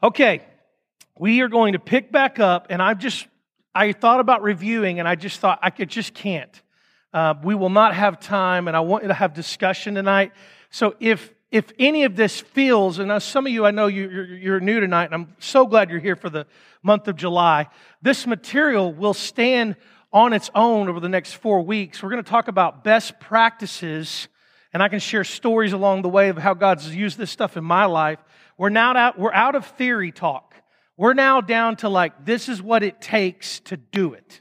Okay, we are going to pick back up, and I just I thought about reviewing, and I just thought I could just can't. Uh, we will not have time, and I want you to have discussion tonight. So if if any of this feels, and some of you I know you, you're, you're new tonight, and I'm so glad you're here for the month of July. This material will stand on its own over the next four weeks. We're going to talk about best practices, and I can share stories along the way of how God's used this stuff in my life. We're now out, we're out of theory talk. We're now down to like, this is what it takes to do it.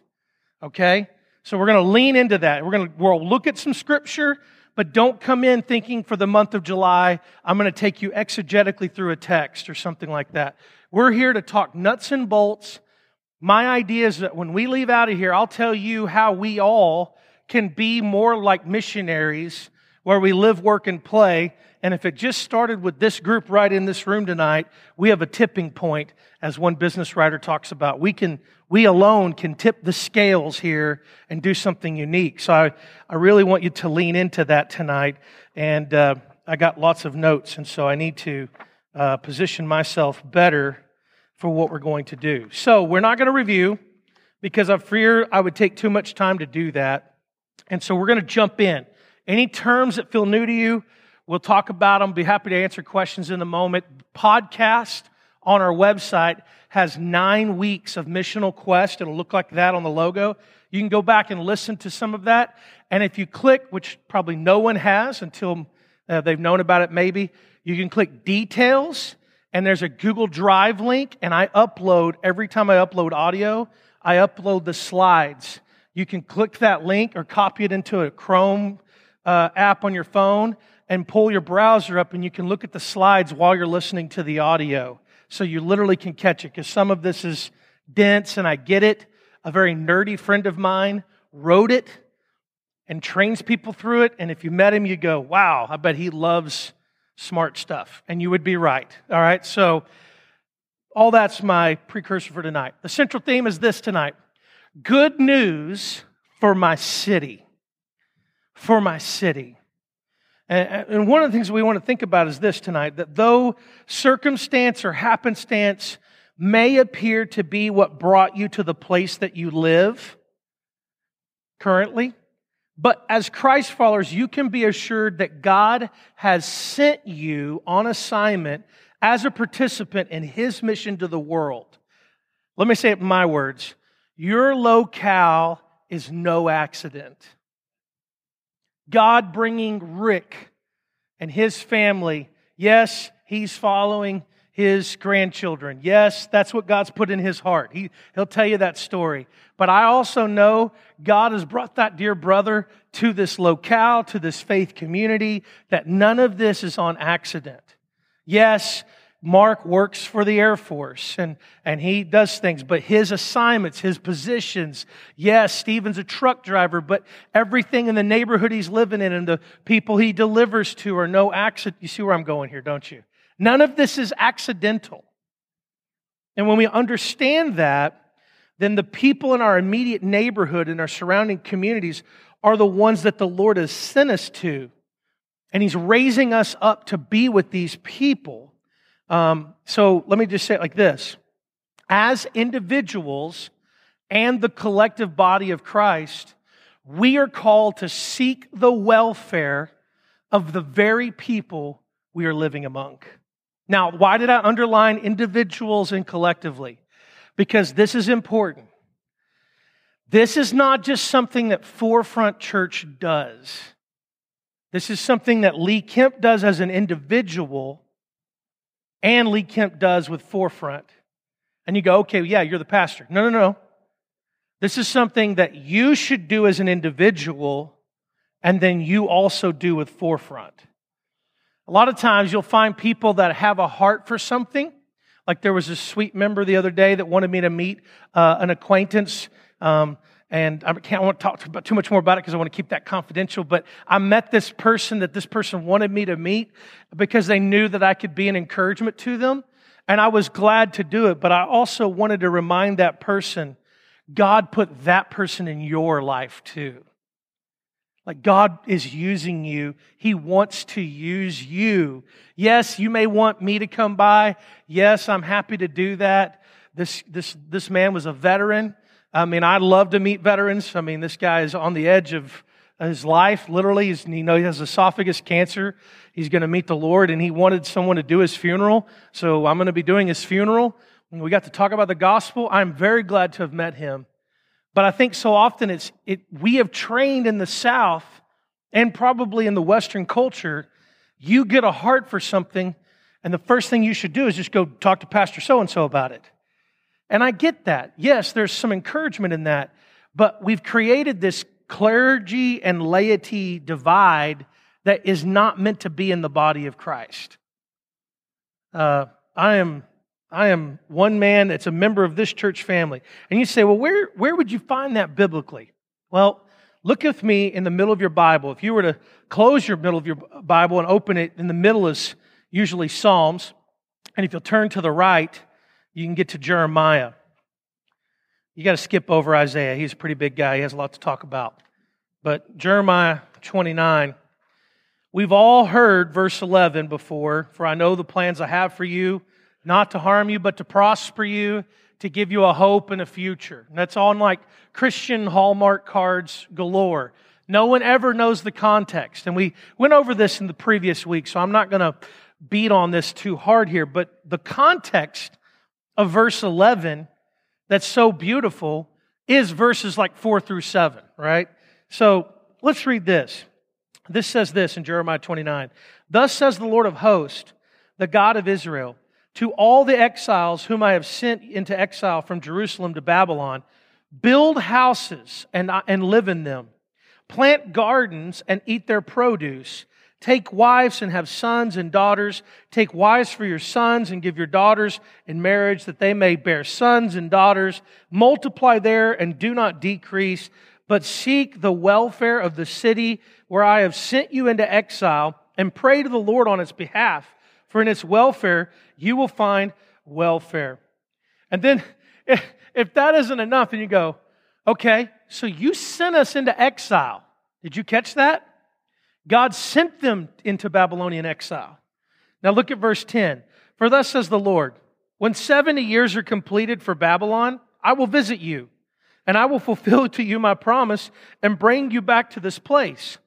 Okay? So we're going to lean into that. We're going to we'll look at some scripture, but don't come in thinking for the month of July, I'm going to take you exegetically through a text or something like that. We're here to talk nuts and bolts. My idea is that when we leave out of here, I'll tell you how we all can be more like missionaries where we live, work, and play and if it just started with this group right in this room tonight, we have a tipping point, as one business writer talks about. We can, we alone can tip the scales here and do something unique. So I, I really want you to lean into that tonight. And uh, I got lots of notes, and so I need to uh, position myself better for what we're going to do. So we're not going to review because I fear I would take too much time to do that. And so we're going to jump in. Any terms that feel new to you, We'll talk about them, be happy to answer questions in a moment. Podcast on our website has nine weeks of missional quest. It'll look like that on the logo. You can go back and listen to some of that. And if you click, which probably no one has until uh, they've known about it maybe, you can click details and there's a Google Drive link and I upload, every time I upload audio, I upload the slides. You can click that link or copy it into a Chrome uh, app on your phone and pull your browser up and you can look at the slides while you're listening to the audio. So you literally can catch it because some of this is dense and I get it. A very nerdy friend of mine wrote it and trains people through it. And if you met him, you'd go, wow, I bet he loves smart stuff. And you would be right. All right. So all that's my precursor for tonight. The central theme is this tonight good news for my city. For my city. And one of the things we want to think about is this tonight that though circumstance or happenstance may appear to be what brought you to the place that you live currently, but as Christ followers, you can be assured that God has sent you on assignment as a participant in his mission to the world. Let me say it in my words your locale is no accident. God bringing Rick and his family. Yes, he's following his grandchildren. Yes, that's what God's put in his heart. He, he'll tell you that story. But I also know God has brought that dear brother to this locale, to this faith community, that none of this is on accident. Yes, Mark works for the Air Force and, and he does things, but his assignments, his positions, yes, Stephen's a truck driver, but everything in the neighborhood he's living in and the people he delivers to are no accident. You see where I'm going here, don't you? None of this is accidental. And when we understand that, then the people in our immediate neighborhood and our surrounding communities are the ones that the Lord has sent us to. And He's raising us up to be with these people um, so let me just say it like this As individuals and the collective body of Christ, we are called to seek the welfare of the very people we are living among. Now, why did I underline individuals and collectively? Because this is important. This is not just something that Forefront Church does. This is something that Lee Kemp does as an individual and Lee Kemp does with Forefront. And you go, okay, yeah, you're the pastor. No, no, no. This is something that you should do as an individual, and then you also do with Forefront. A lot of times you'll find people that have a heart for something. Like there was a sweet member the other day that wanted me to meet uh, an acquaintance. Um, and I can't want to talk too much more about it because I want to keep that confidential. But I met this person that this person wanted me to meet because they knew that I could be an encouragement to them. And I was glad to do it. But I also wanted to remind that person God put that person in your life too. Like God is using you. He wants to use you. Yes, you may want me to come by. Yes, I'm happy to do that. This, this, this man was a veteran. I mean, I love to meet veterans. I mean, this guy is on the edge of his life, literally. He's, you know, he has esophagus cancer. He's going to meet the Lord, and he wanted someone to do his funeral. So I'm going to be doing his funeral. And we got to talk about the gospel. I'm very glad to have met him. But I think so often it's, it, we have trained in the South and probably in the Western culture, you get a heart for something, and the first thing you should do is just go talk to Pastor so and so about it. And I get that. Yes, there's some encouragement in that. But we've created this clergy and laity divide that is not meant to be in the body of Christ. Uh, I am I am one man that's a member of this church family. And you say, well, where, where would you find that biblically? Well, look with me in the middle of your Bible. If you were to close your middle of your Bible and open it, in the middle is usually Psalms. And if you'll turn to the right, you can get to Jeremiah. You got to skip over Isaiah. He's a pretty big guy. He has a lot to talk about. But Jeremiah 29, we've all heard verse 11 before. For I know the plans I have for you not to harm you, but to prosper you, to give you a hope and a future. And that's on like Christian Hallmark cards galore. No one ever knows the context. And we went over this in the previous week, so I'm not going to beat on this too hard here. But the context of verse 11 that's so beautiful is verses like 4 through 7, right? So let's read this. This says this in Jeremiah 29 Thus says the Lord of hosts, the God of Israel to all the exiles whom I have sent into exile from Jerusalem to Babylon, build houses and, and live in them, plant gardens and eat their produce. Take wives and have sons and daughters. Take wives for your sons and give your daughters in marriage that they may bear sons and daughters. Multiply there and do not decrease, but seek the welfare of the city where I have sent you into exile and pray to the Lord on its behalf for in its welfare you will find welfare. And then, if that isn't enough, and you go, okay, so you sent us into exile. Did you catch that? God sent them into Babylonian exile. Now look at verse 10. For thus says the Lord, when 70 years are completed for Babylon, I will visit you, and I will fulfill to you my promise and bring you back to this place.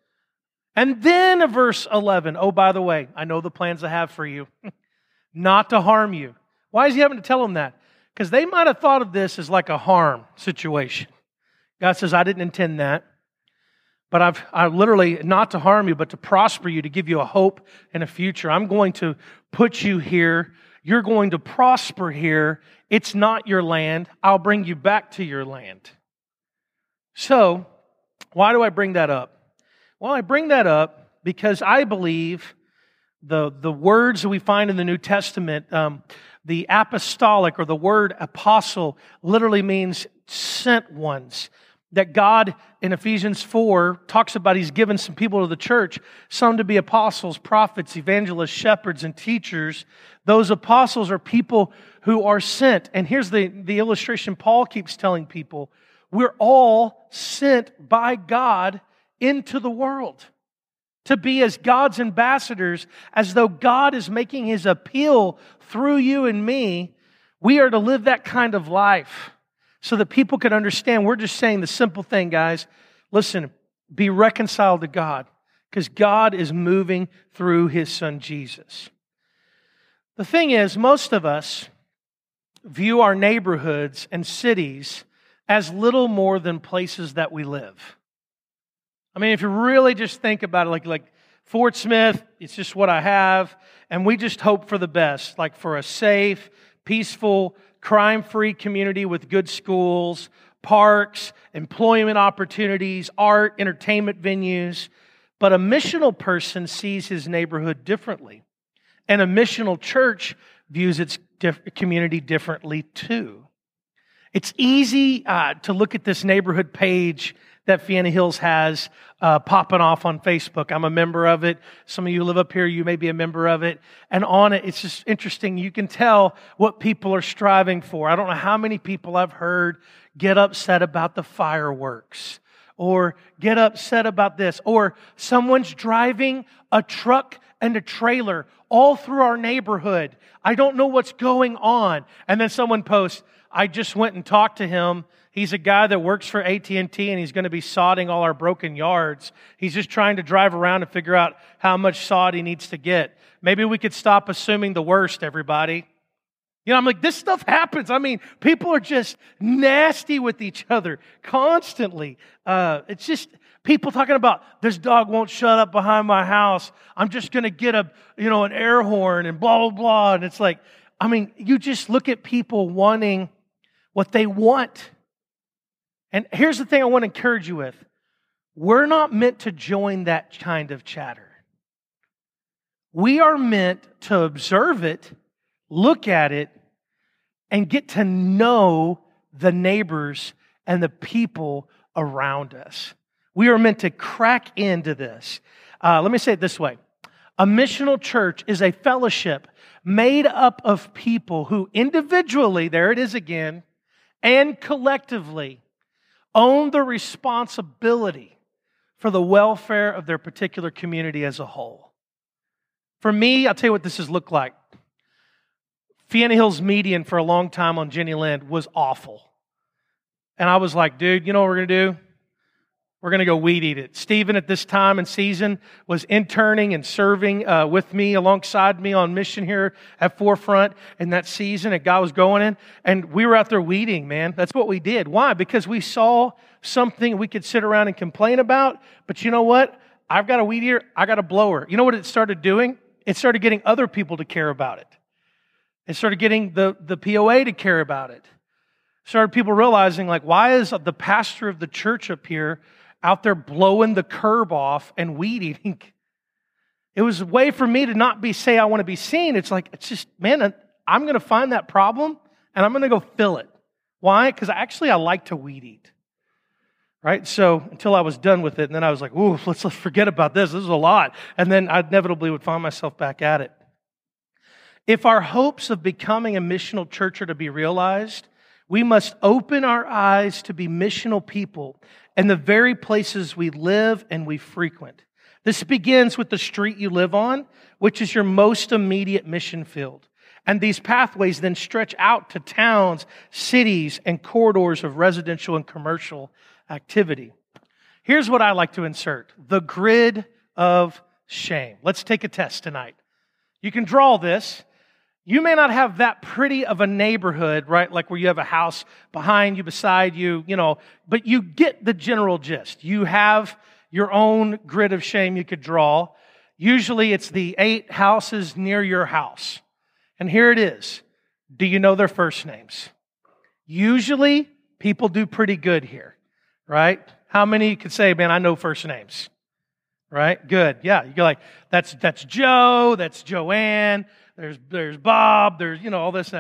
And then a verse 11, oh, by the way, I know the plans I have for you, not to harm you. Why is he having to tell them that? Because they might have thought of this as like a harm situation. God says, I didn't intend that. But I've I literally not to harm you, but to prosper you, to give you a hope and a future. I'm going to put you here. You're going to prosper here. It's not your land. I'll bring you back to your land. So, why do I bring that up? Well, I bring that up because I believe the, the words that we find in the New Testament, um, the apostolic or the word apostle literally means sent ones. That God in Ephesians 4 talks about He's given some people to the church, some to be apostles, prophets, evangelists, shepherds, and teachers. Those apostles are people who are sent. And here's the, the illustration Paul keeps telling people we're all sent by God into the world to be as God's ambassadors, as though God is making his appeal through you and me. We are to live that kind of life so that people can understand. We're just saying the simple thing, guys. Listen, be reconciled to God because God is moving through his son Jesus. The thing is, most of us view our neighborhoods and cities as little more than places that we live. I mean, if you really just think about it, like, like Fort Smith, it's just what I have, and we just hope for the best, like for a safe, peaceful, crime free community with good schools, parks, employment opportunities, art, entertainment venues. But a missional person sees his neighborhood differently. And a missional church views its community differently too. It's easy uh, to look at this neighborhood page that Fianna Hills has uh, popping off on Facebook. I'm a member of it. Some of you live up here, you may be a member of it. And on it, it's just interesting. You can tell what people are striving for. I don't know how many people I've heard get upset about the fireworks or get upset about this, or someone's driving a truck and a trailer all through our neighborhood. I don't know what's going on. And then someone posts, I just went and talked to him. He's a guy that works for AT&T and he's going to be sodding all our broken yards. He's just trying to drive around and figure out how much sod he needs to get. Maybe we could stop assuming the worst, everybody. You know, I'm like, this stuff happens. I mean, people are just nasty with each other constantly. Uh, it's just people talking about this dog won't shut up behind my house. I'm just going to get a, you know, an air horn and blah, blah, blah. And it's like, I mean, you just look at people wanting what they want. And here's the thing I want to encourage you with we're not meant to join that kind of chatter. We are meant to observe it look at it, and get to know the neighbors and the people around us. We are meant to crack into this. Uh, let me say it this way A missional church is a fellowship made up of people who individually, there it is again, and collectively own the responsibility for the welfare of their particular community as a whole. For me, I'll tell you what this has looked like. Fianna Hills median for a long time on Jenny Lind was awful. And I was like, dude, you know what we're going to do? We're going to go weed eat it. Stephen, at this time and season, was interning and serving uh, with me alongside me on mission here at Forefront in that season that God was going in. And we were out there weeding, man. That's what we did. Why? Because we saw something we could sit around and complain about. But you know what? I've got a weed eater, I got a blower. You know what it started doing? It started getting other people to care about it it started getting the, the POA to care about it. Started people realizing, like, why is the pastor of the church up here out there blowing the curb off and weed eating? It was a way for me to not be say I want to be seen. It's like, it's just, man, I'm going to find that problem and I'm going to go fill it. Why? Because actually I like to weed eat. Right? So until I was done with it, and then I was like, ooh, let's, let's forget about this. This is a lot. And then I inevitably would find myself back at it. If our hopes of becoming a missional church are to be realized, we must open our eyes to be missional people in the very places we live and we frequent. This begins with the street you live on, which is your most immediate mission field. And these pathways then stretch out to towns, cities, and corridors of residential and commercial activity. Here's what I like to insert the grid of shame. Let's take a test tonight. You can draw this. You may not have that pretty of a neighborhood, right? Like where you have a house behind you, beside you, you know, but you get the general gist. You have your own grid of shame you could draw. Usually it's the eight houses near your house. And here it is. Do you know their first names? Usually people do pretty good here, right? How many could say, man, I know first names? Right? Good. Yeah. You go like, that's, that's Joe, that's Joanne, there's, there's Bob, there's, you know, all this.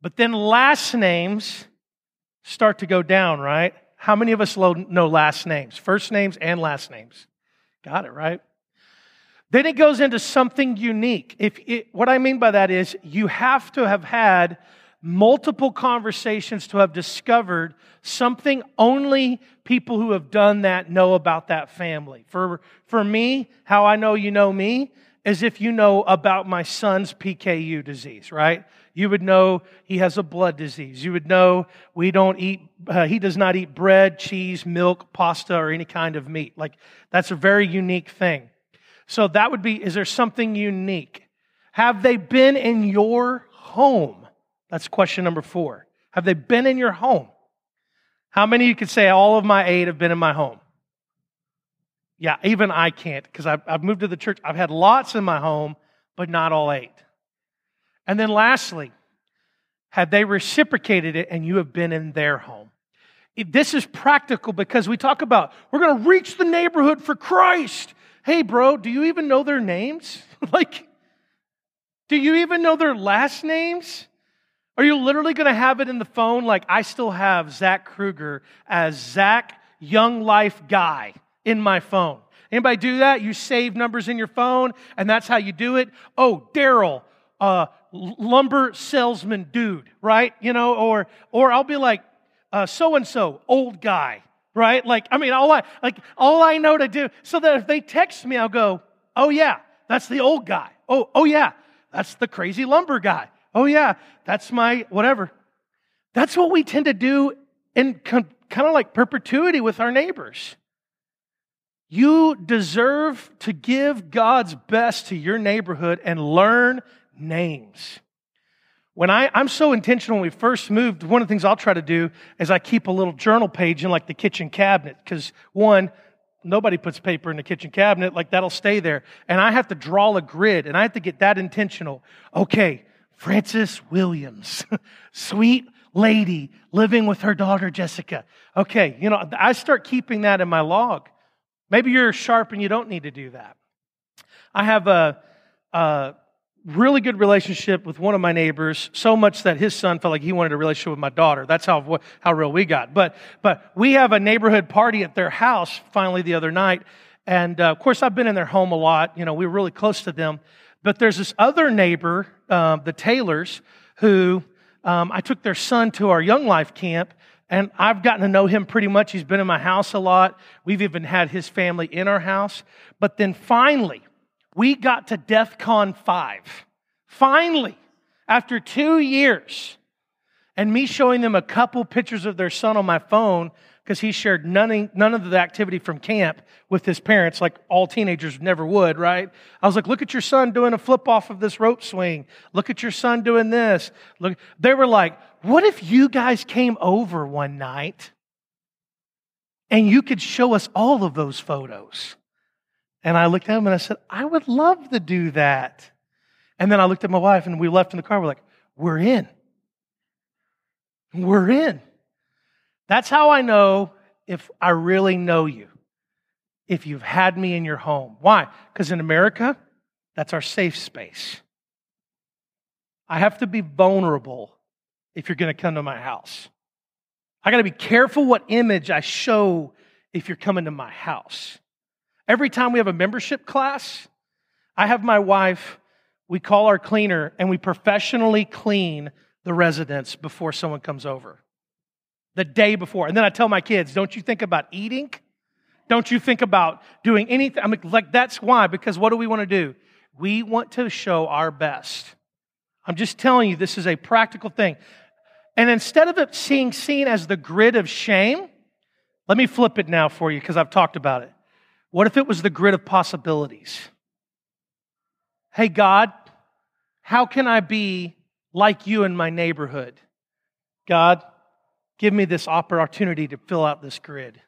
But then last names start to go down, right? How many of us know last names? First names and last names. Got it, right? Then it goes into something unique. If it, what I mean by that is you have to have had multiple conversations to have discovered something only people who have done that know about that family. For, for me, how I know you know me as if you know about my son's PKU disease, right? You would know he has a blood disease. You would know we don't eat, uh, he does not eat bread, cheese, milk, pasta, or any kind of meat. Like, that's a very unique thing. So, that would be is there something unique? Have they been in your home? That's question number four. Have they been in your home? How many you could say all of my eight have been in my home? Yeah, even I can't because I've, I've moved to the church. I've had lots in my home, but not all eight. And then lastly, have they reciprocated it and you have been in their home? This is practical because we talk about we're going to reach the neighborhood for Christ. Hey, bro, do you even know their names? like, do you even know their last names? Are you literally going to have it in the phone? Like, I still have Zach Kruger as Zach Young Life Guy in my phone. Anybody do that? You save numbers in your phone, and that's how you do it. Oh, Daryl, uh, lumber salesman dude, right? You know, or or I'll be like, so and so, old guy, right? Like, I mean, all I, like, all I know to do, so that if they text me, I'll go, oh yeah, that's the old guy. Oh, oh yeah, that's the crazy lumber guy. Oh yeah, that's my whatever. That's what we tend to do in kind of like perpetuity with our neighbors. You deserve to give God's best to your neighborhood and learn names. When I, I'm so intentional when we first moved, one of the things I'll try to do is I keep a little journal page in like the kitchen cabinet. Because one, nobody puts paper in the kitchen cabinet, like that'll stay there. And I have to draw a grid and I have to get that intentional. Okay, Frances Williams, sweet lady living with her daughter Jessica. Okay, you know, I start keeping that in my log. Maybe you're sharp and you don't need to do that. I have a, a really good relationship with one of my neighbors, so much that his son felt like he wanted a relationship with my daughter. That's how, how real we got. But, but we have a neighborhood party at their house finally the other night. And uh, of course, I've been in their home a lot. You know, we were really close to them. But there's this other neighbor, uh, the Taylors, who um, I took their son to our Young Life camp. And I've gotten to know him pretty much. He's been in my house a lot. We've even had his family in our house. But then finally, we got to DEF CON 5. Finally, after two years, and me showing them a couple pictures of their son on my phone because he shared none, none of the activity from camp with his parents, like all teenagers never would, right? I was like, look at your son doing a flip off of this rope swing. Look at your son doing this. Look, they were like, what if you guys came over one night and you could show us all of those photos? And I looked at him and I said, I would love to do that. And then I looked at my wife and we left in the car. We're like, we're in. We're in. That's how I know if I really know you, if you've had me in your home. Why? Because in America, that's our safe space. I have to be vulnerable if you're going to come to my house. I got to be careful what image I show if you're coming to my house. Every time we have a membership class, I have my wife, we call our cleaner, and we professionally clean the residence before someone comes over. The day before. And then I tell my kids, don't you think about eating? Don't you think about doing anything? I'm like, that's why, because what do we want to do? We want to show our best. I'm just telling you, this is a practical thing. And instead of it being seen as the grid of shame, let me flip it now for you because I've talked about it. What if it was the grid of possibilities? Hey, God, how can I be like you in my neighborhood? God, give me this opportunity to fill out this grid.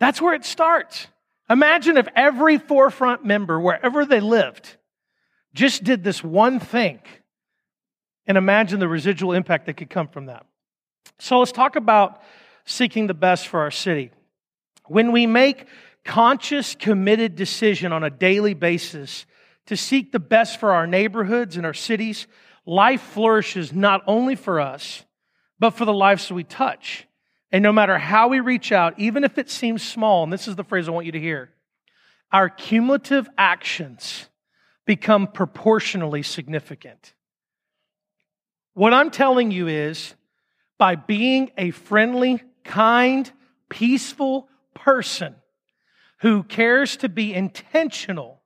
That's where it starts. Imagine if every forefront member, wherever they lived, just did this one thing. And imagine the residual impact that could come from that. So let's talk about seeking the best for our city. When we make conscious, committed decision on a daily basis to seek the best for our neighborhoods and our cities, life flourishes not only for us, but for the lives we touch. And no matter how we reach out, even if it seems small, and this is the phrase I want you to hear, our cumulative actions become proportionally significant. What I'm telling you is by being a friendly, kind, peaceful person, who cares to be intentional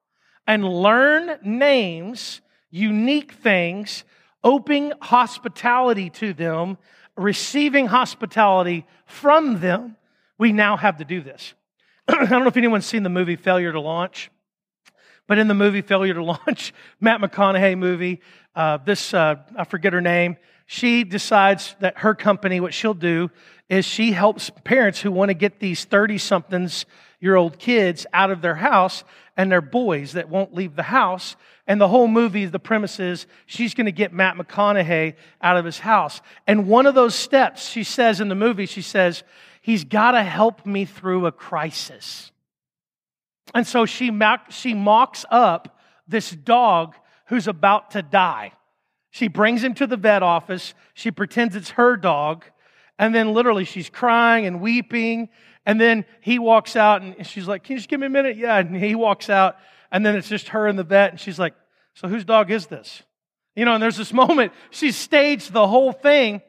and learn names, unique things, opening hospitality to them, receiving hospitality from them, we now have to do this. I don't know if anyone's seen the movie Failure to Launch, but in the movie Failure to Launch, Matt McConaughey movie, uh, this, uh, I forget her name, she decides that her company, what she'll do is she helps parents who want to get these 30 somethings year old kids out of their house and their boys that won't leave the house. And the whole movie, the premise is she's going to get Matt McConaughey out of his house. And one of those steps, she says in the movie, she says, he's got to help me through a crisis. And so she, she mocks up this dog who's about to die. She brings him to the vet office. She pretends it's her dog. And then literally she's crying and weeping. And then he walks out and she's like, Can you just give me a minute? Yeah. And he walks out. And then it's just her and the vet. And she's like, So whose dog is this? You know, and there's this moment, She staged the whole thing.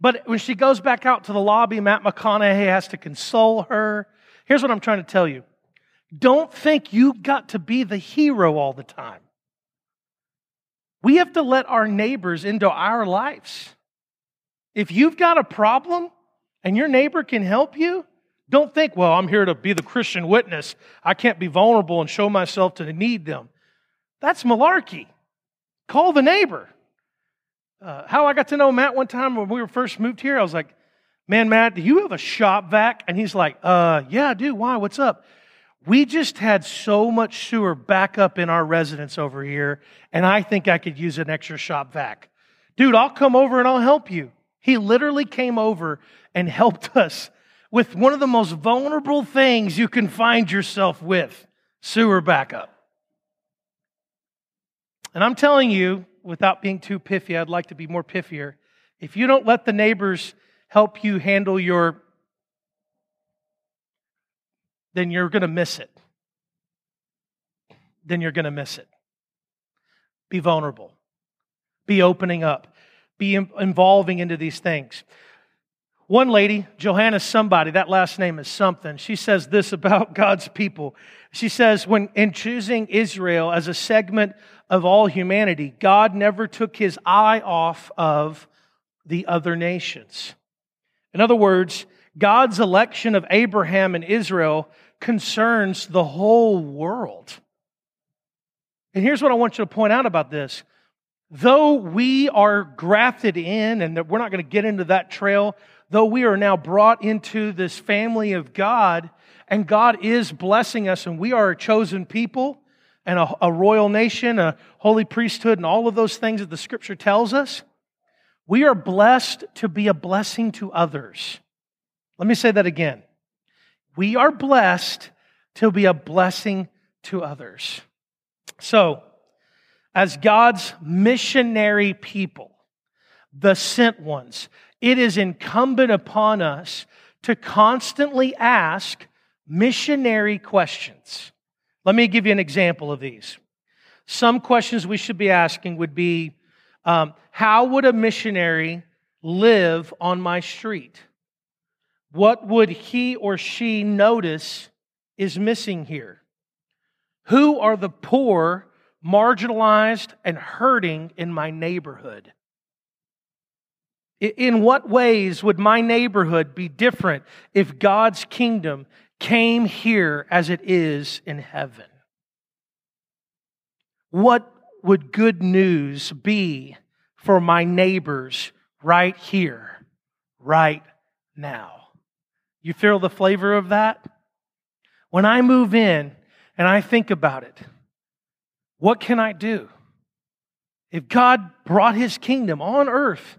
But when she goes back out to the lobby, Matt McConaughey has to console her. Here's what I'm trying to tell you don't think you've got to be the hero all the time. We have to let our neighbors into our lives. If you've got a problem and your neighbor can help you, don't think, well, I'm here to be the Christian witness. I can't be vulnerable and show myself to need them. That's malarkey. Call the neighbor. Uh, how I got to know Matt one time when we were first moved here, I was like, man, Matt, do you have a shop vac? And he's like, uh, yeah, I do. Why? What's up? We just had so much sewer back up in our residence over here, and I think I could use an extra shop vac. Dude, I'll come over and I'll help you. He literally came over and helped us with one of the most vulnerable things you can find yourself with sewer backup. And I'm telling you, without being too piffy, I'd like to be more piffier. If you don't let the neighbors help you handle your, then you're going to miss it. Then you're going to miss it. Be vulnerable. Be opening up. Be involving into these things. One lady, Johanna somebody, that last name is something, she says this about God's people. She says, when in choosing Israel as a segment of all humanity, God never took his eye off of the other nations. In other words, God's election of Abraham and Israel concerns the whole world. And here's what I want you to point out about this. Though we are grafted in, and we're not going to get into that trail, though we are now brought into this family of God, and God is blessing us, and we are a chosen people and a, a royal nation, a holy priesthood, and all of those things that the scripture tells us, we are blessed to be a blessing to others. Let me say that again. We are blessed to be a blessing to others. So, as God's missionary people, the sent ones, it is incumbent upon us to constantly ask missionary questions. Let me give you an example of these. Some questions we should be asking would be um, How would a missionary live on my street? What would he or she notice is missing here? Who are the poor, marginalized, and hurting in my neighborhood? In what ways would my neighborhood be different if God's kingdom came here as it is in heaven? What would good news be for my neighbors right here, right now? You feel the flavor of that? When I move in and I think about it, what can I do? If God brought his kingdom on earth,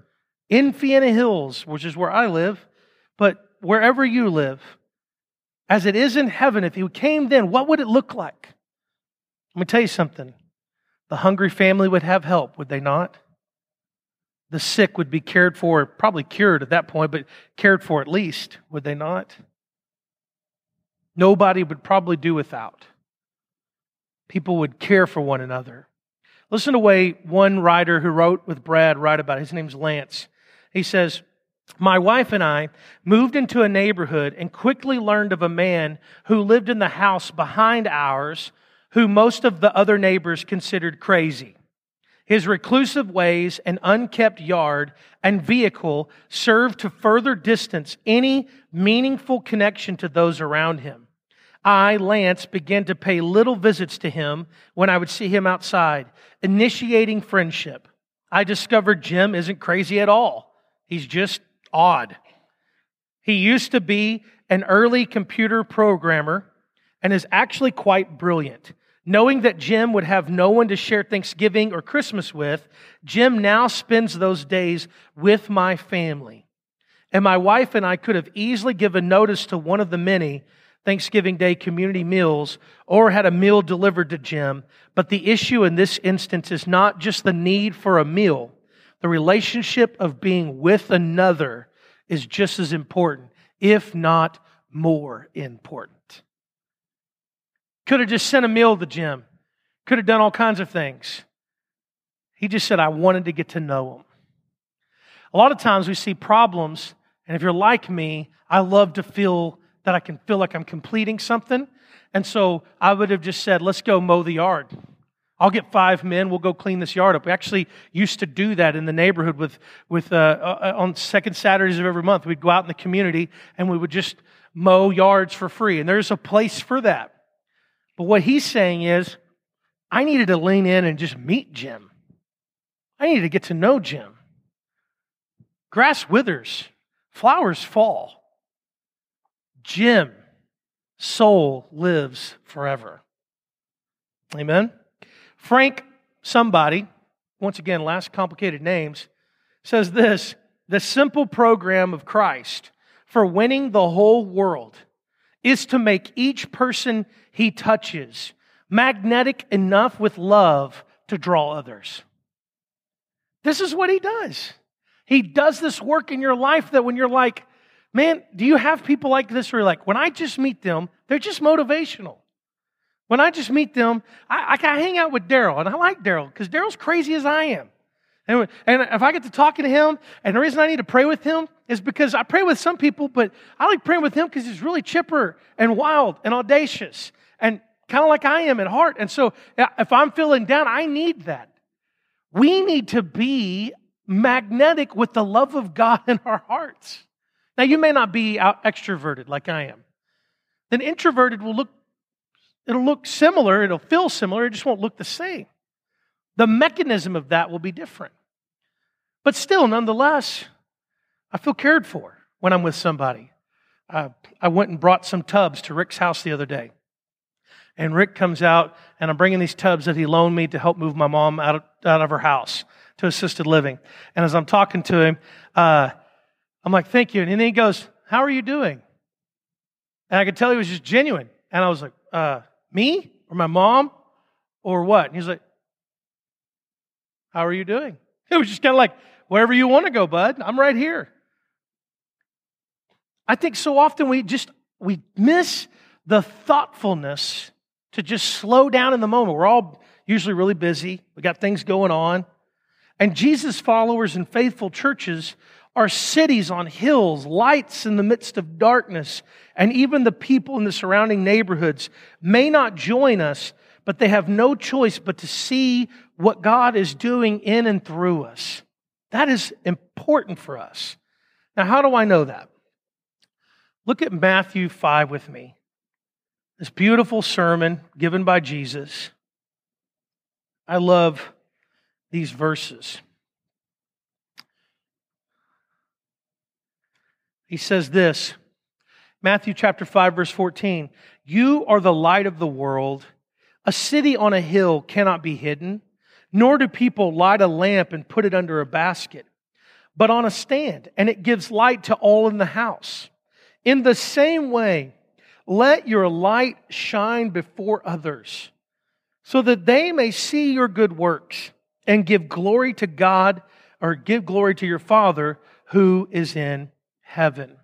in Fianna Hills, which is where I live, but wherever you live, as it is in heaven, if He came then, what would it look like? Let me tell you something. The hungry family would have help, would they not? The sick would be cared for, probably cured at that point, but cared for at least, would they not? Nobody would probably do without. People would care for one another. Listen to the way one writer who wrote with Brad write about it. His name's Lance. He says, my wife and I moved into a neighborhood and quickly learned of a man who lived in the house behind ours, who most of the other neighbors considered crazy. His reclusive ways and unkept yard and vehicle served to further distance any meaningful connection to those around him. I, Lance, began to pay little visits to him when I would see him outside, initiating friendship. I discovered Jim isn't crazy at all. He's just odd. He used to be an early computer programmer and is actually quite brilliant. Knowing that Jim would have no one to share Thanksgiving or Christmas with, Jim now spends those days with my family. And my wife and I could have easily given notice to one of the many Thanksgiving Day community meals or had a meal delivered to Jim. But the issue in this instance is not just the need for a meal, the relationship of being with another is just as important, if not more important. Could have just sent a meal to Jim, could have done all kinds of things. He just said, I wanted to get to know him. A lot of times we see problems, and if you're like me, I love to feel that I can feel like I'm completing something. And so I would have just said, let's go mow the yard. I'll get five men. We'll go clean this yard up. We actually used to do that in the neighborhood with, with uh, uh, on second Saturdays of every month. We'd go out in the community and we would just mow yards for free. And there's a place for that. But what he's saying is, I needed to lean in and just meet Jim. I needed to get to know Jim. Grass withers, flowers fall. Jim, soul lives forever. Amen. Frank, somebody, once again, last complicated names, says this the simple program of Christ for winning the whole world is to make each person he touches magnetic enough with love to draw others. This is what he does. He does this work in your life that when you're like, man, do you have people like this you're like, when I just meet them, they're just motivational. When I just meet them, I, I, hang out with Daryl, and I like Daryl because Daryl's crazy as I am. And, and if I get to talking to him, and the reason I need to pray with him is because I pray with some people, but I like praying with him because he's really chipper and wild and audacious and kind of like I am at heart. And so if I'm feeling down, I need that. We need to be magnetic with the love of God in our hearts. Now, you may not be extroverted like I am. Then introverted will look It'll look similar, it'll feel similar, it just won't look the same. The mechanism of that will be different. But still, nonetheless, I feel cared for when I'm with somebody. Uh, I went and brought some tubs to Rick's house the other day. And Rick comes out, and I'm bringing these tubs that he loaned me to help move my mom out of, out of her house to assisted living. And as I'm talking to him, uh, I'm like, thank you. And then he goes, How are you doing? And I could tell he was just genuine. And I was like, uh, me or my mom or what? And he's like, How are you doing? It was just kind of like, Wherever you want to go, bud, I'm right here. I think so often we just we miss the thoughtfulness to just slow down in the moment. We're all usually really busy. We got things going on. And Jesus followers and faithful churches are cities on hills, lights in the midst of darkness, and even the people in the surrounding neighborhoods may not join us, but they have no choice but to see what God is doing in and through us. That is important for us. Now, how do I know that? Look at Matthew 5 with me. This beautiful sermon given by Jesus. I love these verses. He says this Matthew chapter 5, verse 14 You are the light of the world. A city on a hill cannot be hidden, nor do people light a lamp and put it under a basket, but on a stand, and it gives light to all in the house. In the same way, let your light shine before others, so that they may see your good works and give glory to God or give glory to your Father who is in heaven.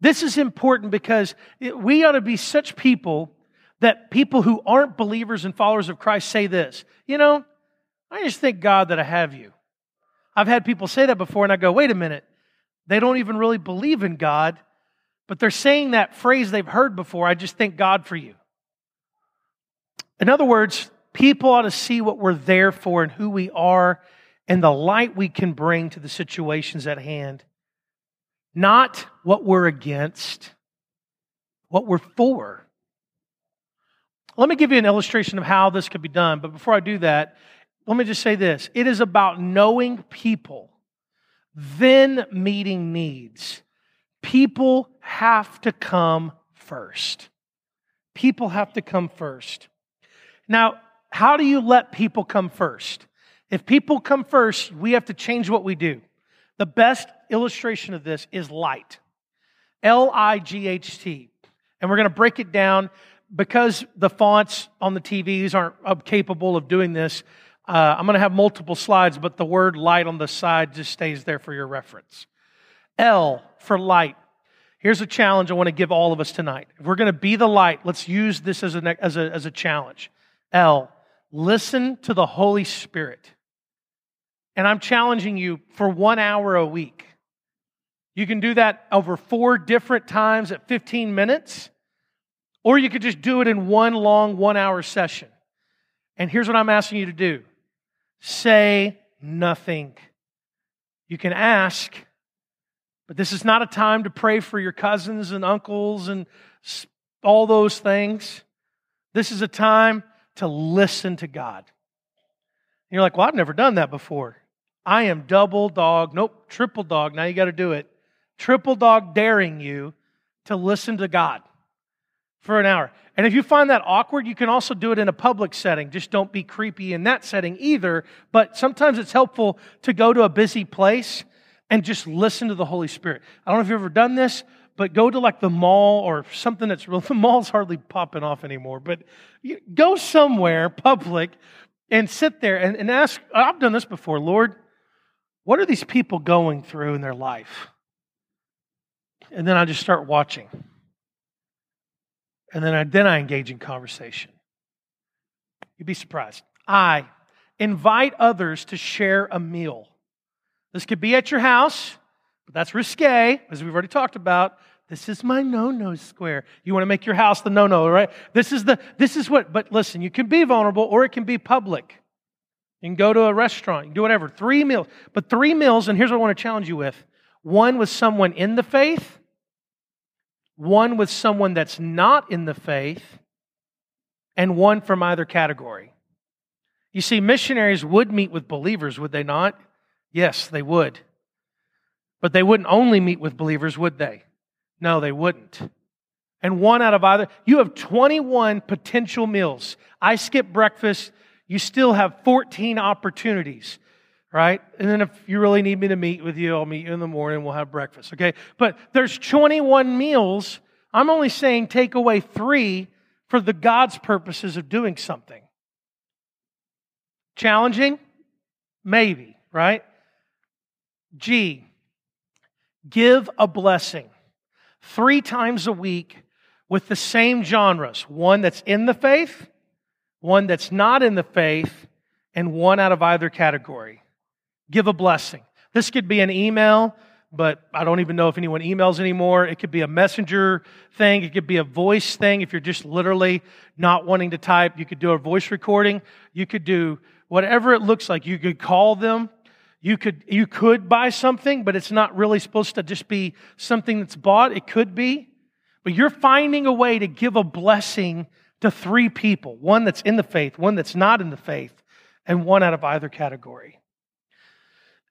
This is important because we ought to be such people that people who aren't believers and followers of Christ say this You know, I just thank God that I have you. I've had people say that before, and I go, wait a minute. They don't even really believe in God, but they're saying that phrase they've heard before I just thank God for you. In other words, people ought to see what we're there for and who we are and the light we can bring to the situations at hand not what we're against, what we're for. Let me give you an illustration of how this could be done. But before I do that, let me just say this it is about knowing people, then meeting needs. People have to come first. People have to come first. Now, how do you let people come first? If people come first, we have to change what we do. The best illustration of this is light. L I G H T. And we're going to break it down because the fonts on the TVs aren't capable of doing this. Uh, I'm going to have multiple slides, but the word light on the side just stays there for your reference. L for light. Here's a challenge I want to give all of us tonight. If we're going to be the light, let's use this as a, as a, as a challenge. L, listen to the Holy Spirit. And I'm challenging you for one hour a week. You can do that over four different times at 15 minutes, or you could just do it in one long one hour session. And here's what I'm asking you to do say nothing. You can ask, but this is not a time to pray for your cousins and uncles and all those things. This is a time to listen to God. And you're like, well, I've never done that before. I am double dog, nope, triple dog. Now you got to do it. Triple dog daring you to listen to God for an hour. And if you find that awkward, you can also do it in a public setting. Just don't be creepy in that setting either. But sometimes it's helpful to go to a busy place and just listen to the Holy Spirit. I don't know if you've ever done this, but go to like the mall or something that's real. The mall's hardly popping off anymore, but go somewhere public and sit there and, and ask. I've done this before, Lord, what are these people going through in their life? And then I just start watching. And then I, then I engage in conversation. You'd be surprised. I invite others to share a meal. This could be at your house, but that's risque, as we've already talked about. This is my no-no square. You want to make your house the no-no, right? This is the this is what but listen, you can be vulnerable or it can be public. You can go to a restaurant, do whatever. Three meals. But three meals, and here's what I want to challenge you with. One with someone in the faith, one with someone that's not in the faith, and one from either category. You see, missionaries would meet with believers, would they not? Yes, they would. But they wouldn't only meet with believers, would they? No, they wouldn't. And one out of either, you have 21 potential meals. I skip breakfast, you still have 14 opportunities right? And then if you really need me to meet with you, I'll meet you in the morning. We'll have breakfast, okay? But there's 21 meals. I'm only saying take away three for the God's purposes of doing something. Challenging? Maybe, right? G, give a blessing three times a week with the same genres one that's in the faith, one that's not in the faith, and one out of either category give a blessing. This could be an email, but I don't even know if anyone emails anymore. It could be a messenger thing. It could be a voice thing. If you're just literally not wanting to type, you could do a voice recording. You could do whatever it looks like. You could call them. You could, you could buy something, but it's not really supposed to just be something that's bought. It could be. But you're finding a way to give a blessing to three people one that's in the faith, one that's not in the faith, and one out of either category.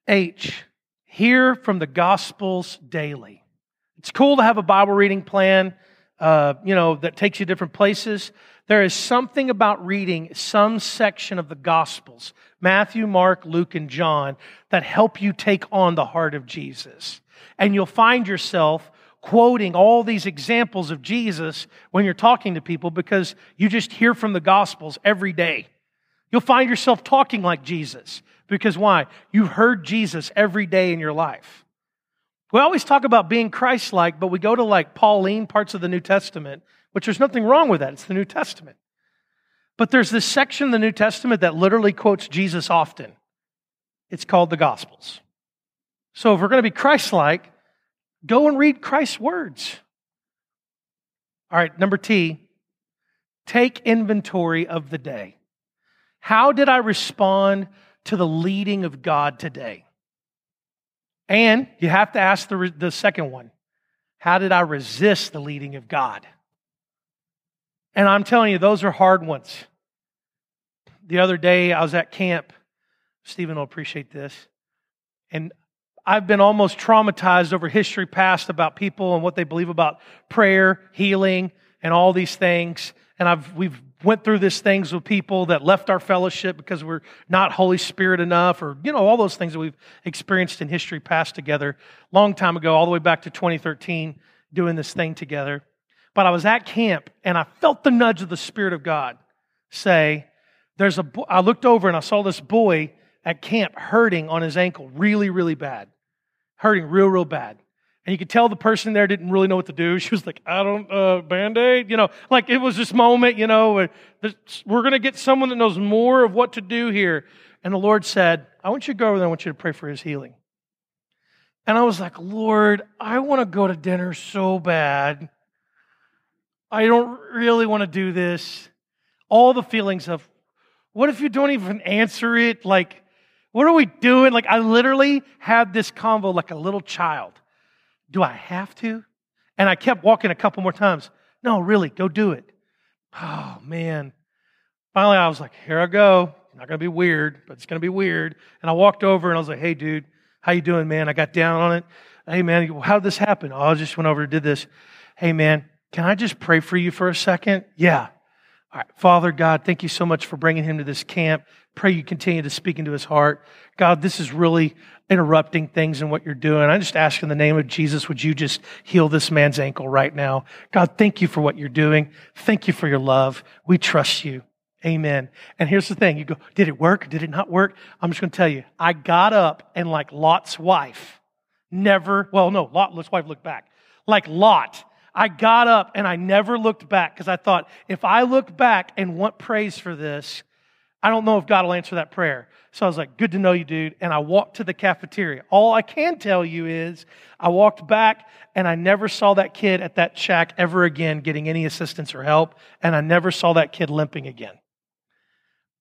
H, hear from the Gospels daily. It's cool to have a Bible reading plan, uh, you know, that takes you different places. There is something about reading some section of the Gospels, Matthew, Mark, Luke, and John, that help you take on the heart of Jesus. And you'll find yourself quoting all these examples of Jesus when you're talking to people because you just hear from the Gospels every day. You'll find yourself talking like Jesus. Because why? You've heard Jesus every day in your life. We always talk about being Christ like, but we go to like Pauline parts of the New Testament, which there's nothing wrong with that. It's the New Testament. But there's this section in the New Testament that literally quotes Jesus often. It's called the Gospels. So if we're going to be Christ like, go and read Christ's words. All right, number T, take inventory of the day. How did I respond to the leading of God today? And you have to ask the, the second one How did I resist the leading of God? And I'm telling you, those are hard ones. The other day, I was at camp. Stephen will appreciate this. And I've been almost traumatized over history past about people and what they believe about prayer, healing, and all these things. And I've, we've went through these things with people that left our fellowship because we're not Holy Spirit enough, or, you know, all those things that we've experienced in history past together, long time ago, all the way back to 2013, doing this thing together. But I was at camp and I felt the nudge of the Spirit of God say, there's a, I looked over and I saw this boy at camp hurting on his ankle really, really bad. Hurting real, real bad. And you could tell the person there didn't really know what to do. She was like, I don't, uh, band aid, you know, like it was this moment, you know, we're going to get someone that knows more of what to do here. And the Lord said, I want you to go over there. I want you to pray for his healing. And I was like, Lord, I want to go to dinner so bad. I don't really want to do this. All the feelings of, what if you don't even answer it? Like, what are we doing? Like, I literally had this convo like a little child. Do I have to? And I kept walking a couple more times. No, really, go do it. Oh, man. Finally, I was like, here I go. Not going to be weird, but it's going to be weird. And I walked over and I was like, hey, dude, how you doing, man? I got down on it. Hey, man, how did this happen? Oh, I just went over and did this. Hey, man, can I just pray for you for a second? Yeah. All right. Father God, thank you so much for bringing him to this camp. Pray you continue to speak into his heart. God, this is really interrupting things in what you're doing. I just ask in the name of Jesus, would you just heal this man's ankle right now? God, thank you for what you're doing. Thank you for your love. We trust you. Amen. And here's the thing. You go, did it work? Did it not work? I'm just going to tell you, I got up and like Lot's wife, never, well, no, Lot's wife looked back. Like Lot, I got up and I never looked back because I thought, if I look back and want praise for this, I don't know if God will answer that prayer. So I was like, good to know you, dude. And I walked to the cafeteria. All I can tell you is I walked back and I never saw that kid at that shack ever again getting any assistance or help. And I never saw that kid limping again.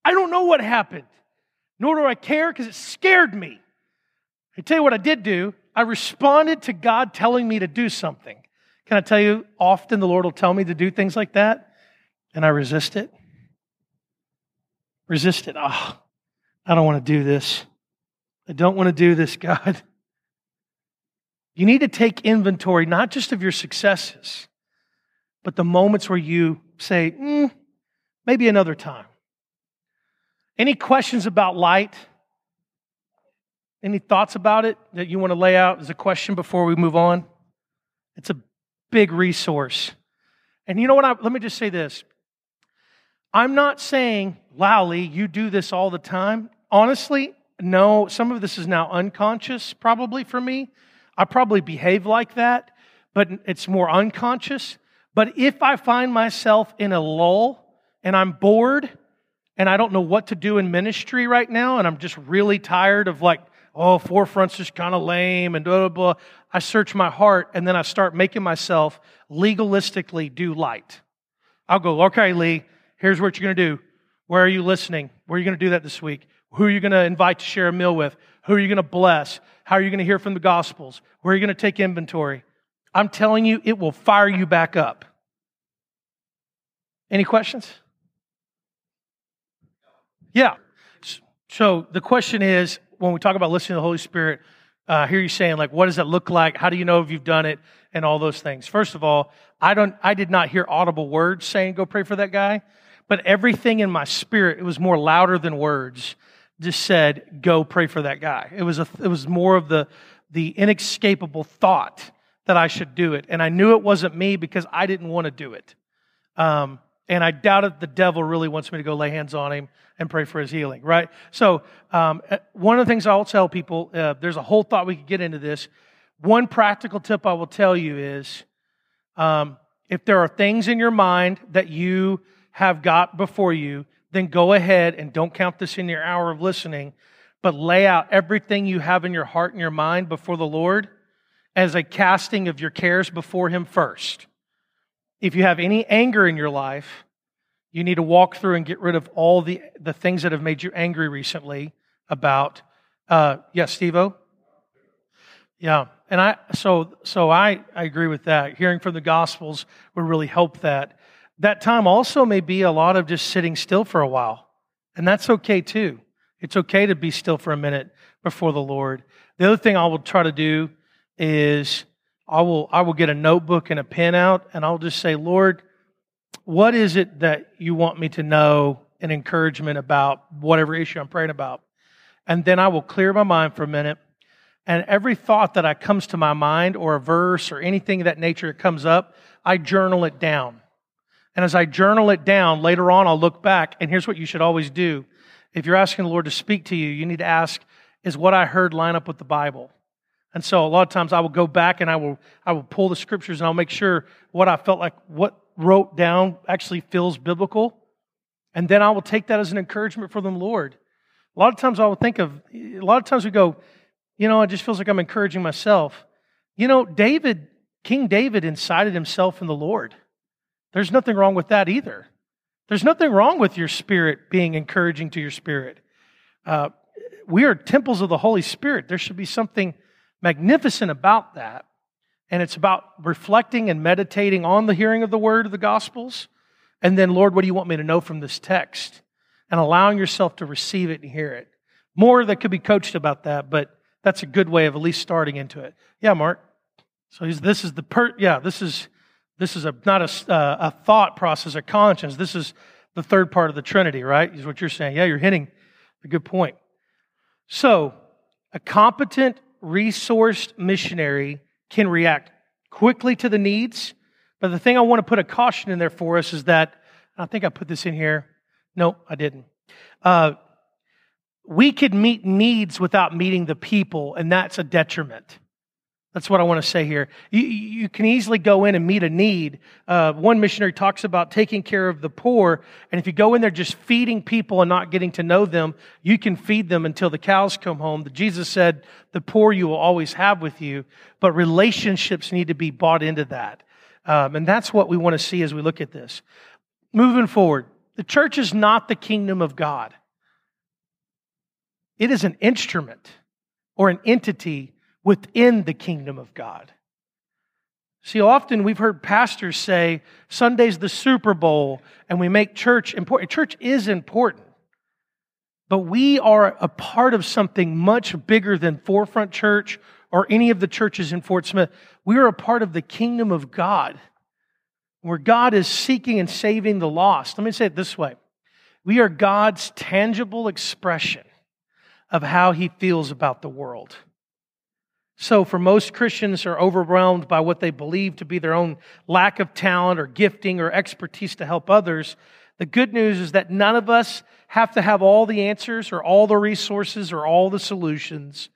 I don't know what happened, nor do I care because it scared me. I tell you what I did do. I responded to God telling me to do something. Can I tell you, often the Lord will tell me to do things like that, and I resist it. Resist it. Oh, I don't want to do this. I don't want to do this, God. You need to take inventory, not just of your successes, but the moments where you say, mm, maybe another time. Any questions about light? Any thoughts about it that you want to lay out as a question before we move on? It's a big resource. And you know what? I, let me just say this. I'm not saying, Lowly, you do this all the time. Honestly, no, some of this is now unconscious, probably for me. I probably behave like that, but it's more unconscious. But if I find myself in a lull and I'm bored and I don't know what to do in ministry right now, and I'm just really tired of like oh, forefront's just kind of lame and blah, blah, blah. I search my heart and then I start making myself legalistically do light. I'll go, okay, Lee, here's what you're going to do. Where are you listening? Where are you going to do that this week? Who are you going to invite to share a meal with? Who are you going to bless? How are you going to hear from the Gospels? Where are you going to take inventory? I'm telling you, it will fire you back up. Any questions? Yeah. So the question is when we talk about listening to the Holy Spirit, uh, hear you saying like, what does that look like? How do you know if you've done it? And all those things. First of all, I don't, I did not hear audible words saying, go pray for that guy, but everything in my spirit, it was more louder than words, just said, go pray for that guy. It was a, it was more of the, the inescapable thought that I should do it. And I knew it wasn't me because I didn't want to do it. Um, and I doubted the devil really wants me to go lay hands on him and pray for his healing, right? So, um, uh, one of the things I'll tell people, uh, there's a whole thought we could get into this. One practical tip I will tell you is um, if there are things in your mind that you have got before you, then go ahead and don't count this in your hour of listening, but lay out everything you have in your heart and your mind before the Lord as a casting of your cares before Him first. If you have any anger in your life, you need to walk through and get rid of all the, the things that have made you angry recently about, uh, yes, Steve Yeah. And I, so, so I, I agree with that. Hearing from the Gospels would really help that. That time also may be a lot of just sitting still for a while. And that's okay too. It's okay to be still for a minute before the Lord. The other thing I will try to do is I will, I will get a notebook and a pen out and I'll just say, Lord, what is it that you want me to know and encouragement about whatever issue I'm praying about? And then I will clear my mind for a minute. And every thought that I comes to my mind or a verse or anything of that nature that comes up, I journal it down. And as I journal it down, later on I'll look back. And here's what you should always do. If you're asking the Lord to speak to you, you need to ask, is what I heard line up with the Bible? And so a lot of times I will go back and I will I will pull the scriptures and I'll make sure what I felt like what wrote down actually feels biblical. And then I will take that as an encouragement for the Lord. A lot of times I will think of, a lot of times we go, you know, it just feels like I'm encouraging myself. You know, David, King David incited himself in the Lord. There's nothing wrong with that either. There's nothing wrong with your spirit being encouraging to your spirit. Uh, we are temples of the Holy Spirit. There should be something magnificent about that. And it's about reflecting and meditating on the hearing of the word of the Gospels. And then, Lord, what do you want me to know from this text? And allowing yourself to receive it and hear it. More that could be coached about that, but that's a good way of at least starting into it. Yeah, Mark. So this is the per, yeah, this is this is a not a, uh, a thought process, a conscience. This is the third part of the Trinity, right? Is what you're saying. Yeah, you're hitting a good point. So, a competent, resourced missionary can react quickly to the needs. But the thing I want to put a caution in there for us is that I think I put this in here. No, I didn't. Uh, we could meet needs without meeting the people, and that's a detriment. That's what I want to say here. You, you can easily go in and meet a need. Uh, one missionary talks about taking care of the poor, and if you go in there just feeding people and not getting to know them, you can feed them until the cows come home. Jesus said, The poor you will always have with you, but relationships need to be bought into that. Um, and that's what we want to see as we look at this. Moving forward, the church is not the kingdom of God, it is an instrument or an entity within the kingdom of God. See, often we've heard pastors say Sunday's the Super Bowl and we make church important. Church is important, but we are a part of something much bigger than Forefront Church or any of the churches in Fort Smith. We are a part of the kingdom of God where God is seeking and saving the lost. Let me say it this way we are God's tangible expression of how he feels about the world. So, for most Christians are overwhelmed by what they believe to be their own lack of talent or gifting or expertise to help others, the good news is that none of us have to have all the answers or all the resources or all the solutions.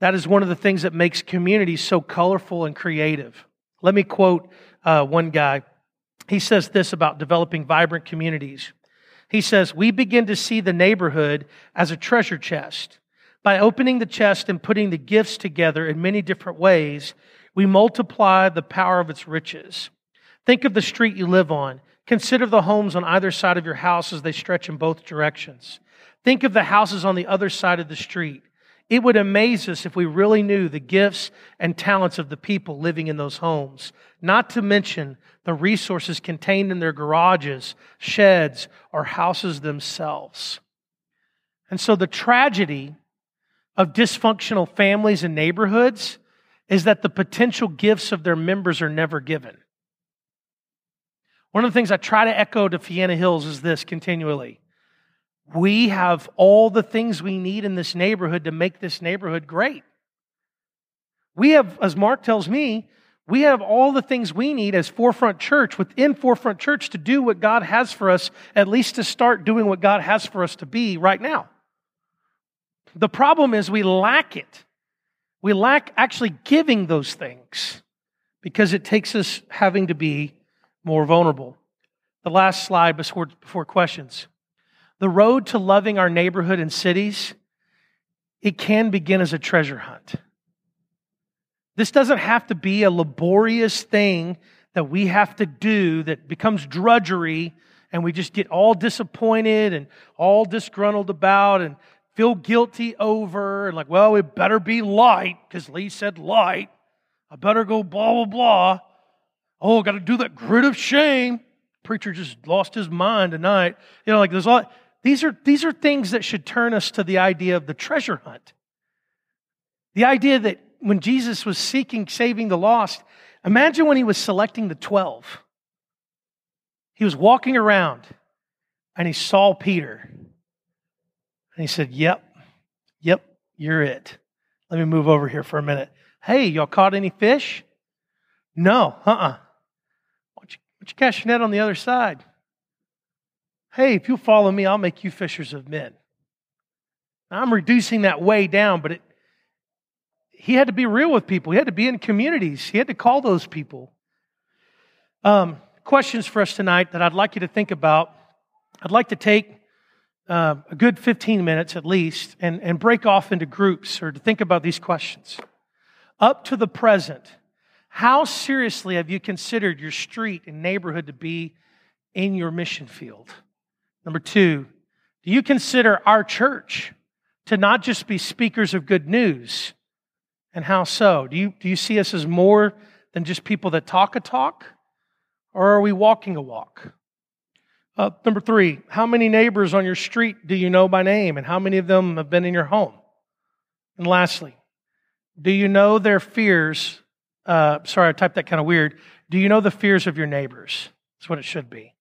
That is one of the things that makes community so colorful and creative. Let me quote uh, one guy. He says this about developing vibrant communities. He says, We begin to see the neighborhood as a treasure chest. By opening the chest and putting the gifts together in many different ways, we multiply the power of its riches. Think of the street you live on. Consider the homes on either side of your house as they stretch in both directions. Think of the houses on the other side of the street. It would amaze us if we really knew the gifts and talents of the people living in those homes, not to mention the resources contained in their garages, sheds, or houses themselves. And so the tragedy of dysfunctional families and neighborhoods is that the potential gifts of their members are never given. One of the things I try to echo to Fianna Hills is this continually. We have all the things we need in this neighborhood to make this neighborhood great. We have, as Mark tells me, we have all the things we need as Forefront Church, within Forefront Church, to do what God has for us, at least to start doing what God has for us to be right now. The problem is we lack it. We lack actually giving those things because it takes us having to be more vulnerable. The last slide before, before questions. The road to loving our neighborhood and cities, it can begin as a treasure hunt. This doesn't have to be a laborious thing that we have to do that becomes drudgery and we just get all disappointed and all disgruntled about and feel guilty over and like, well, it better be light because Lee said light. I better go blah, blah, blah. Oh, got to do that grit of shame. Preacher just lost his mind tonight. You know, like there's a lot. These are, these are things that should turn us to the idea of the treasure hunt. The idea that when Jesus was seeking saving the lost, imagine when he was selecting the 12. He was walking around and he saw Peter and he said, Yep, yep, you're it. Let me move over here for a minute. Hey, y'all caught any fish? No, uh uh-uh. uh. Why don't, you, why don't you cast your net on the other side? Hey, if you'll follow me, I'll make you fishers of men. I'm reducing that way down, but it, he had to be real with people. He had to be in communities. He had to call those people. Um, questions for us tonight that I'd like you to think about. I'd like to take uh, a good 15 minutes at least and, and break off into groups or to think about these questions. Up to the present, how seriously have you considered your street and neighborhood to be in your mission field? Number two, do you consider our church to not just be speakers of good news? And how so? Do you, do you see us as more than just people that talk a talk? Or are we walking a walk? Uh, number three, how many neighbors on your street do you know by name, and how many of them have been in your home? And lastly, do you know their fears? Uh, sorry, I typed that kind of weird. Do you know the fears of your neighbors? That's what it should be.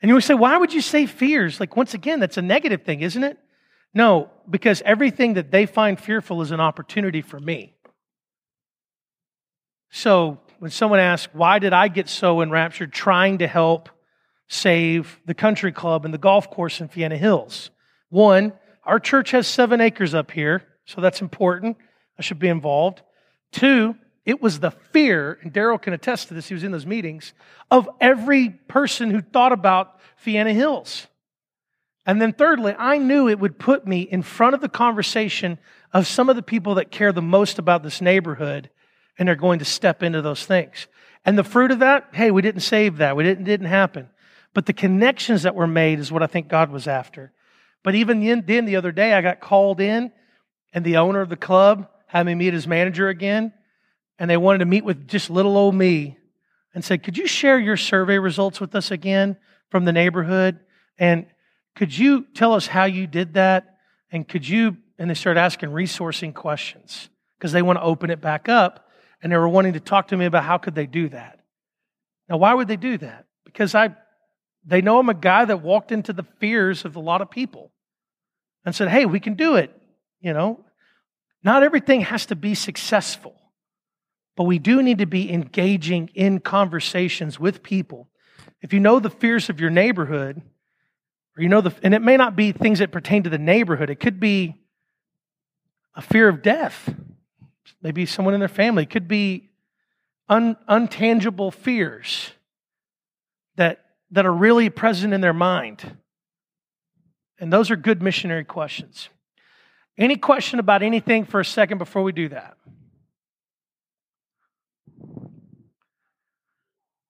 And you would say, why would you say fears? Like, once again, that's a negative thing, isn't it? No, because everything that they find fearful is an opportunity for me. So when someone asks, why did I get so enraptured trying to help save the country club and the golf course in Fianna Hills? One, our church has seven acres up here, so that's important. I should be involved. Two, it was the fear, and Daryl can attest to this, he was in those meetings, of every person who thought about Fianna Hills. And then thirdly, I knew it would put me in front of the conversation of some of the people that care the most about this neighborhood and they're going to step into those things. And the fruit of that, hey, we didn't save that. We didn't didn't happen. But the connections that were made is what I think God was after. But even then, the other day, I got called in, and the owner of the club had me meet his manager again, and they wanted to meet with just little old me and said, Could you share your survey results with us again from the neighborhood? And could you tell us how you did that? And could you, and they started asking resourcing questions because they want to open it back up and they were wanting to talk to me about how could they do that. Now, why would they do that? Because I, they know I'm a guy that walked into the fears of a lot of people and said, hey, we can do it. You know, not everything has to be successful, but we do need to be engaging in conversations with people. If you know the fears of your neighborhood, or you know the, and it may not be things that pertain to the neighborhood, it could be a fear of death maybe someone in their family. It could be un, untangible fears that, that are really present in their mind. And those are good missionary questions. Any question about anything for a second before we do that?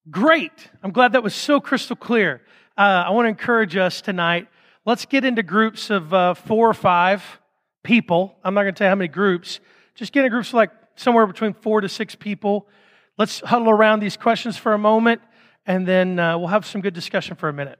Great. I'm glad that was so crystal clear. Uh, I want to encourage us tonight. Let's get into groups of uh, four or five people. I'm not going to tell you how many groups. Just get in groups like somewhere between four to six people. Let's huddle around these questions for a moment, and then uh, we'll have some good discussion for a minute.